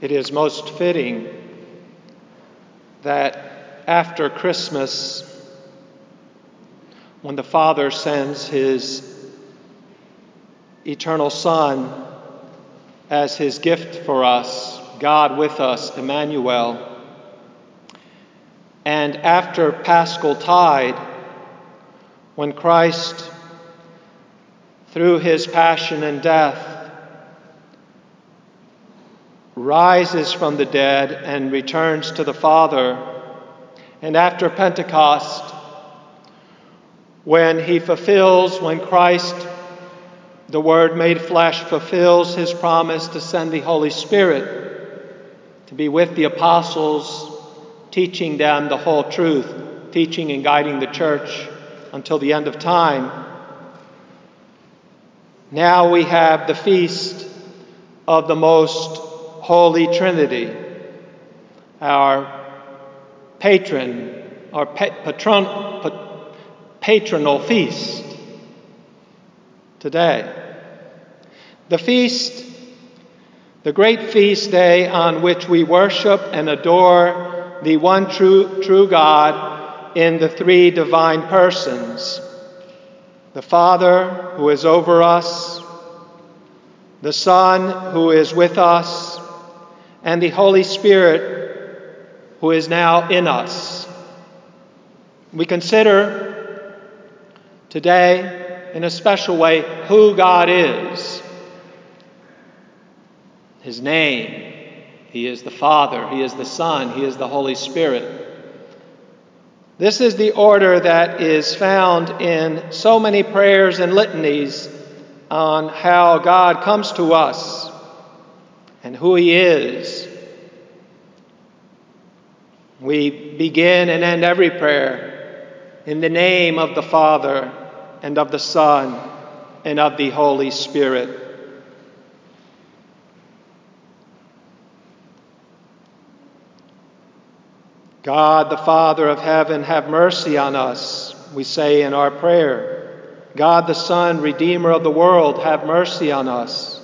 it is most fitting that after Christmas, when the Father sends His eternal Son as His gift for us, God with us, Emmanuel, and after Paschal Tide, when Christ, through His passion and death, rises from the dead and returns to the Father. And after Pentecost, when he fulfills, when Christ, the Word made flesh, fulfills his promise to send the Holy Spirit to be with the apostles, teaching them the whole truth, teaching and guiding the church until the end of time. Now we have the feast of the most Holy Trinity, our patron, our patron, patronal feast today. The feast, the great feast day on which we worship and adore the one true, true God in the three divine persons the Father who is over us, the Son who is with us, and the Holy Spirit who is now in us. We consider today, in a special way, who God is. His name. He is the Father, He is the Son, He is the Holy Spirit. This is the order that is found in so many prayers and litanies on how God comes to us and who He is. We begin and end every prayer in the name of the Father and of the Son and of the Holy Spirit. God, the Father of heaven, have mercy on us, we say in our prayer. God, the Son, Redeemer of the world, have mercy on us.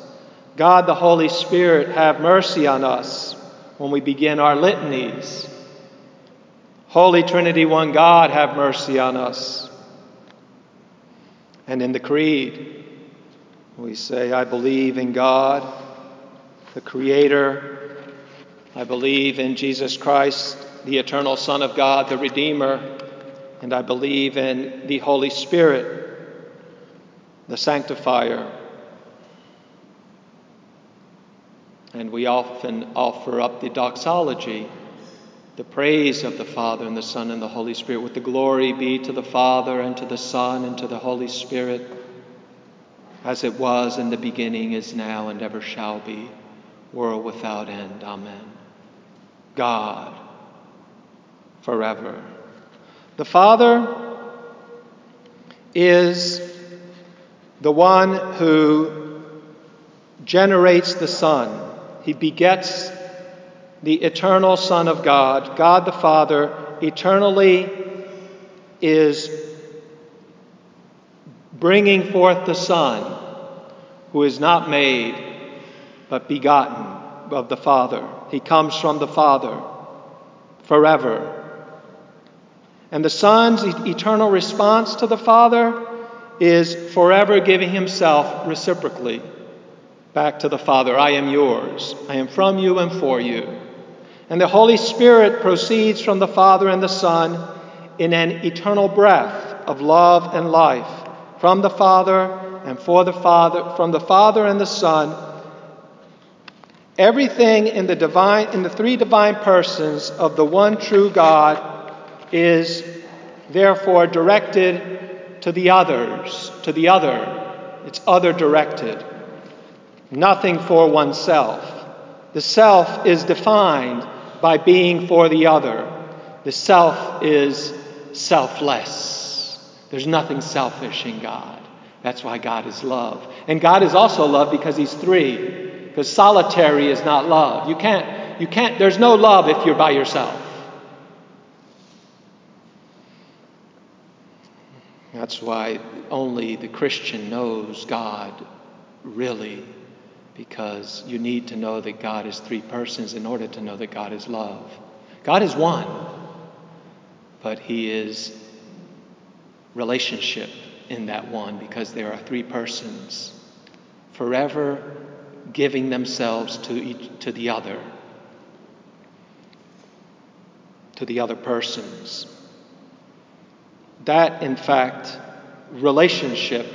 God the Holy Spirit, have mercy on us when we begin our litanies. Holy Trinity, one God, have mercy on us. And in the Creed, we say, I believe in God, the Creator. I believe in Jesus Christ, the eternal Son of God, the Redeemer. And I believe in the Holy Spirit, the Sanctifier. And we often offer up the doxology, the praise of the Father and the Son and the Holy Spirit, with the glory be to the Father and to the Son and to the Holy Spirit, as it was in the beginning, is now, and ever shall be, world without end. Amen. God, forever. The Father is the one who generates the Son he begets the eternal Son of God. God the Father eternally is bringing forth the Son who is not made but begotten of the Father. He comes from the Father forever. And the Son's eternal response to the Father is forever giving himself reciprocally back to the Father I am yours, I am from you and for you. And the Holy Spirit proceeds from the Father and the Son in an eternal breath of love and life from the Father and for the Father, from the Father and the Son. Everything in the divine in the three divine persons of the one true God is therefore directed to the others, to the other. It's other directed nothing for oneself. The self is defined by being for the other. The self is selfless. There's nothing selfish in God. That's why God is love. And God is also love because He's three. Because solitary is not love. You can't, you can't, there's no love if you're by yourself. That's why only the Christian knows God really because you need to know that God is three persons in order to know that God is love. God is one, but He is relationship in that one because there are three persons forever giving themselves to each to the other to the other persons that in fact relationship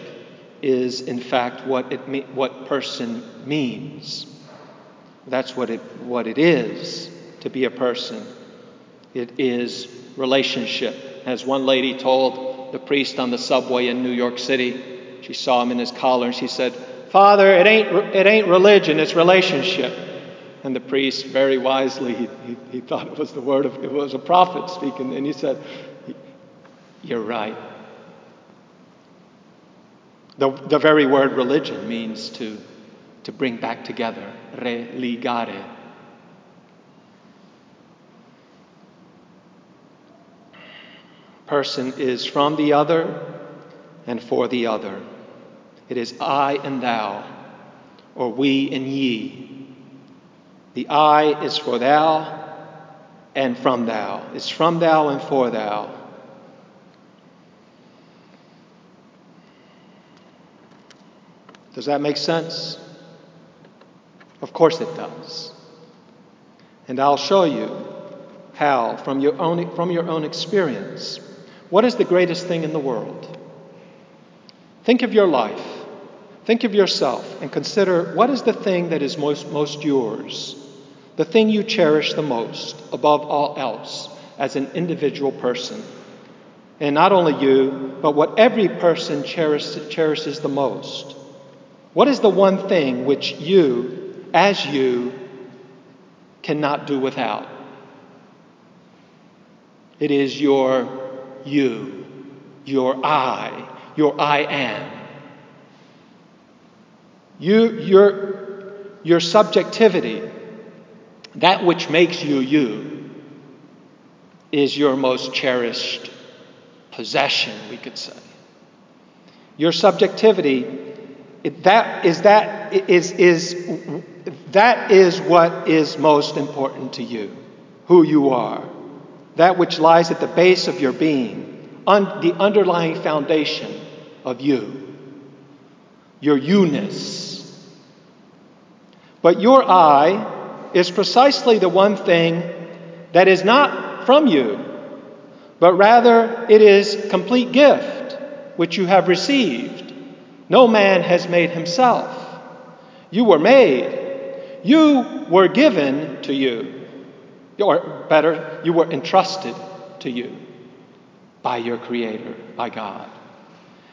is in fact what it what person means that's what it what it is to be a person it is relationship as one lady told the priest on the subway in New York City she saw him in his collar and she said Father, it ain't, it ain't religion, it's relationship. And the priest, very wisely, he, he, he, thought it was the word of, it was a prophet speaking, and he said, You're right. The, the very word religion means to, to bring back together, religare. Person is from the other and for the other. It is I and thou, or we and ye. The I is for thou and from thou. It's from thou and for thou. Does that make sense? Of course it does. And I'll show you how, from your own, from your own experience, what is the greatest thing in the world? Think of your life. Think of yourself and consider what is the thing that is most, most yours, the thing you cherish the most above all else as an individual person. And not only you, but what every person cherishes, cherishes the most. What is the one thing which you, as you, cannot do without? It is your you, your I, your I am. You, your, your subjectivity, that which makes you you, is your most cherished possession, we could say. Your subjectivity, that is that is, is that is what is most important to you, who you are, that which lies at the base of your being, un, the underlying foundation of you, your you-ness. But your I is precisely the one thing that is not from you, but rather it is complete gift which you have received. No man has made himself. You were made. You were given to you. Or better, you were entrusted to you by your Creator, by God.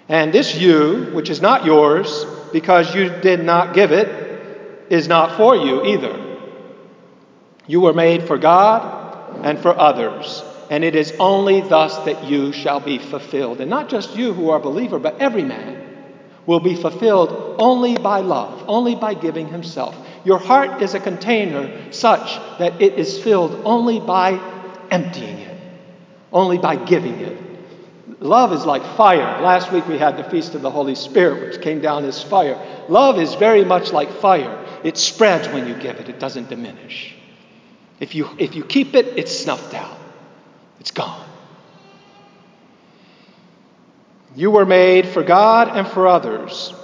And this you, which is not yours because you did not give it, is not for you either. You were made for God and for others, and it is only thus that you shall be fulfilled. And not just you who are a believer, but every man will be fulfilled only by love, only by giving himself. Your heart is a container such that it is filled only by emptying it, only by giving it. Love is like fire. Last week we had the Feast of the Holy Spirit, which came down as fire. Love is very much like fire. It spreads when you give it, it doesn't diminish. If you, if you keep it, it's snuffed out, it's gone. You were made for God and for others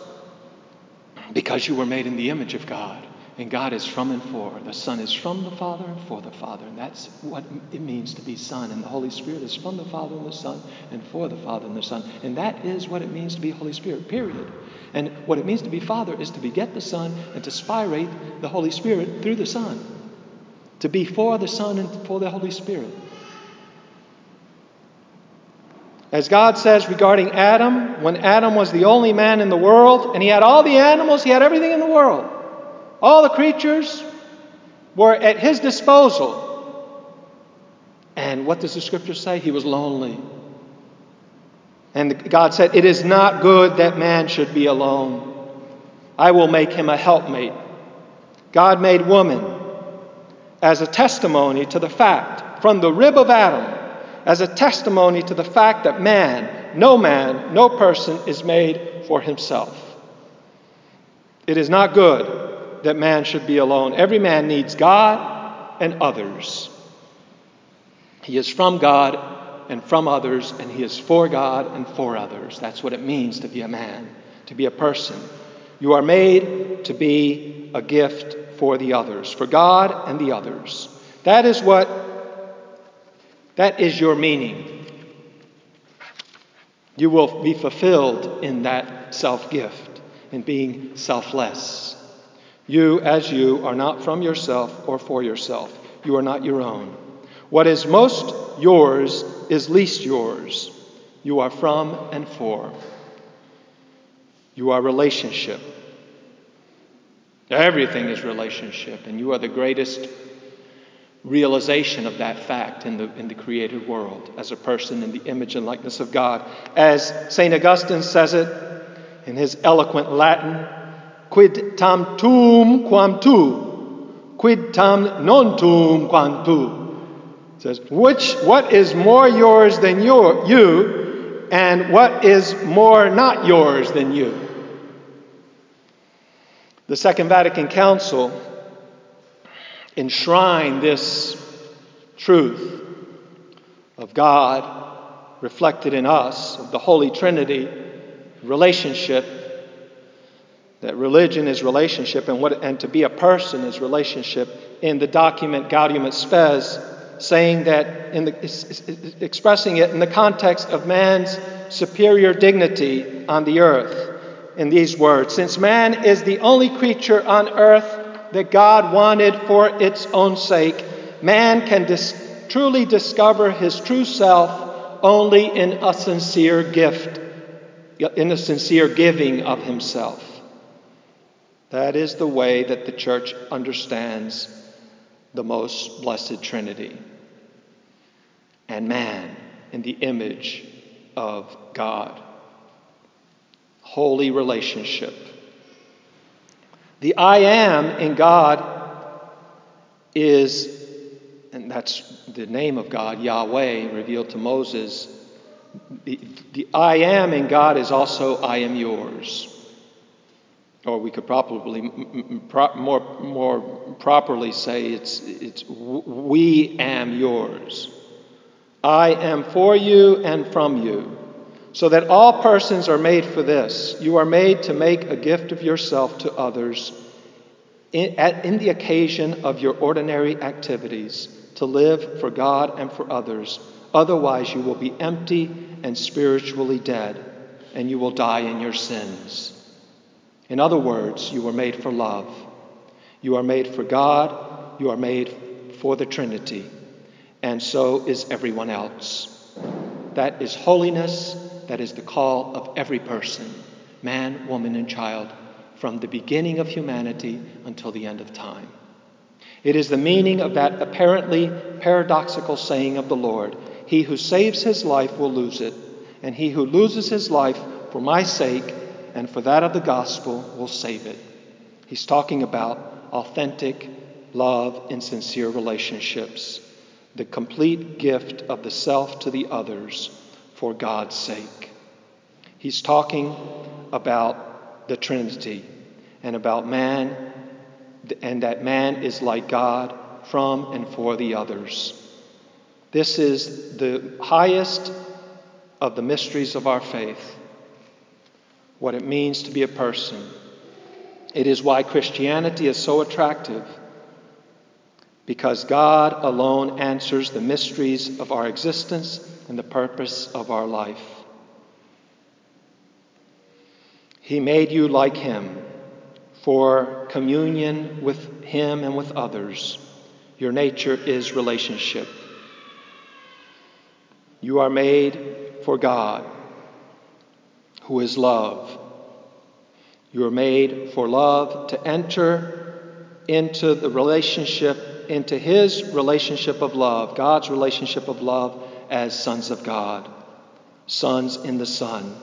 because you were made in the image of God. And God is from and for. The Son is from the Father and for the Father. And that's what it means to be Son. And the Holy Spirit is from the Father and the Son and for the Father and the Son. And that is what it means to be Holy Spirit, period. And what it means to be Father is to beget the Son and to spirate the Holy Spirit through the Son. To be for the Son and for the Holy Spirit. As God says regarding Adam, when Adam was the only man in the world and he had all the animals, he had everything in the world. All the creatures were at his disposal. And what does the scripture say? He was lonely. And God said, It is not good that man should be alone. I will make him a helpmate. God made woman as a testimony to the fact, from the rib of Adam, as a testimony to the fact that man, no man, no person is made for himself. It is not good that man should be alone. Every man needs God and others. He is from God and from others, and he is for God and for others. That's what it means to be a man, to be a person. You are made to be a gift for the others, for God and the others. That is what, that is your meaning. You will be fulfilled in that self gift, in being selfless. You, as you, are not from yourself or for yourself. You are not your own. What is most yours is least yours. You are from and for. You are relationship. Everything is relationship, and you are the greatest realization of that fact in the, in the created world as a person in the image and likeness of God. As St. Augustine says it in his eloquent Latin, quid tam tuum quam tu, quid tam non tuum quam tu. It says, which, what is more yours than your, you, and what is more not yours than you? The Second Vatican Council enshrined this truth of God reflected in us, of the Holy Trinity, relationship, that religion is relationship, and, what, and to be a person is relationship, in the document Gaudium et Spes, saying that, in the, expressing it in the context of man's superior dignity on the earth. In these words Since man is the only creature on earth that God wanted for its own sake, man can dis- truly discover his true self only in a sincere gift, in a sincere giving of himself. That is the way that the church understands the most blessed Trinity and man in the image of God holy relationship. The I am in God is, and that's the name of God, Yahweh, revealed to Moses. The, the I am in God is also I am yours. Or we could probably more, more properly say it's, it's we am yours. I am for you and from you so that all persons are made for this. You are made to make a gift of yourself to others in, at, in the occasion of your ordinary activities, to live for God and for others. Otherwise, you will be empty and spiritually dead, and you will die in your sins. In other words, you were made for love. You are made for God. You are made for the Trinity. And so is everyone else. That is holiness that is the call of every person, man, woman, and child, from the beginning of humanity until the end of time. It is the meaning of that apparently paradoxical saying of the Lord He who saves his life will lose it, and he who loses his life for my sake and for that of the gospel will save it. He's talking about authentic love and sincere relationships, the complete gift of the self to the others for God's sake. He's talking about the Trinity and about man, and that man is like God from and for the others. This is the highest of the mysteries of our faith, what it means to be a person. It is why Christianity is so attractive, because God alone answers the mysteries of our existence and the purpose of our life. He made you like Him for communion with Him and with others. Your nature is relationship. You are made for God, who is love. You are made for love to enter into the relationship, into His relationship of love, God's relationship of love as sons of God, sons in the Son.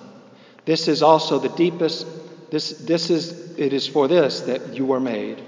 This is also the deepest, this, this is, it is for this that you were made.